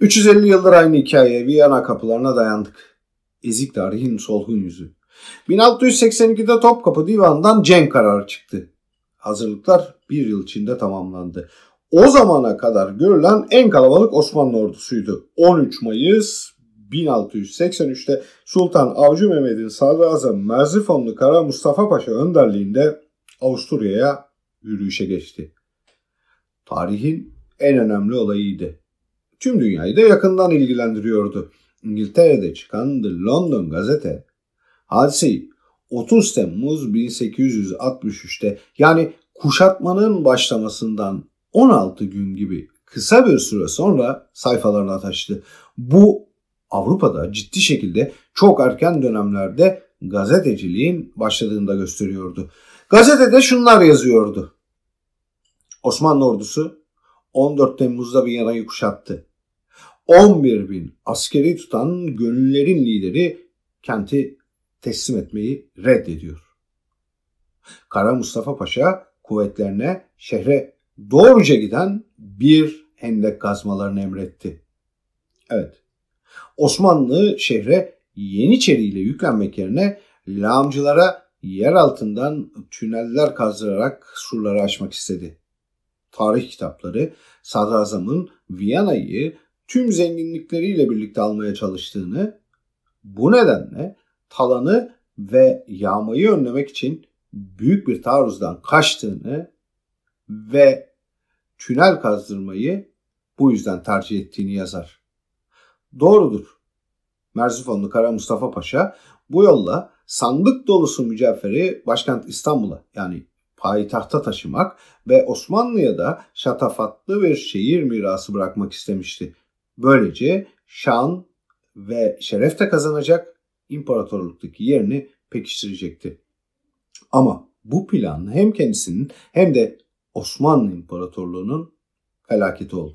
350 yıldır aynı hikaye Viyana kapılarına dayandık. Ezik tarihin solgun yüzü. 1682'de Topkapı Divanı'ndan cenk kararı çıktı. Hazırlıklar bir yıl içinde tamamlandı. O zamana kadar görülen en kalabalık Osmanlı ordusuydu. 13 Mayıs 1683'te Sultan Avcı Mehmet'in sadrazam Merzifonlu Kara Mustafa Paşa önderliğinde Avusturya'ya yürüyüşe geçti. Tarihin en önemli olayıydı. Tüm dünyayı da yakından ilgilendiriyordu. İngiltere'de çıkan The London Gazete hadiseyi 30 Temmuz 1863'te yani kuşatmanın başlamasından 16 gün gibi kısa bir süre sonra sayfalarına taşıdı. Bu Avrupa'da ciddi şekilde çok erken dönemlerde gazeteciliğin başladığında gösteriyordu. Gazetede şunlar yazıyordu. Osmanlı ordusu 14 Temmuz'da Viyana'yı kuşattı. 11 bin askeri tutan gönüllerin lideri kenti teslim etmeyi reddediyor. Kara Mustafa Paşa kuvvetlerine şehre doğruca giden bir hendek kazmalarını emretti. Evet, Osmanlı şehre Yeniçeri ile yüklenmek yerine lağımcılara yer altından tüneller kazdırarak surları açmak istedi. Tarih kitapları sadrazamın Viyana'yı tüm zenginlikleriyle birlikte almaya çalıştığını, bu nedenle talanı ve yağmayı önlemek için büyük bir taarruzdan kaçtığını ve tünel kazdırmayı bu yüzden tercih ettiğini yazar. Doğrudur. Merzifonlu Kara Mustafa Paşa bu yolla sandık dolusu mücevheri başkent İstanbul'a yani payitahta taşımak ve Osmanlı'ya da şatafatlı bir şehir mirası bırakmak istemişti. Böylece şan ve şeref de kazanacak, imparatorluktaki yerini pekiştirecekti. Ama bu plan hem kendisinin hem de Osmanlı İmparatorluğu'nun felaketi oldu.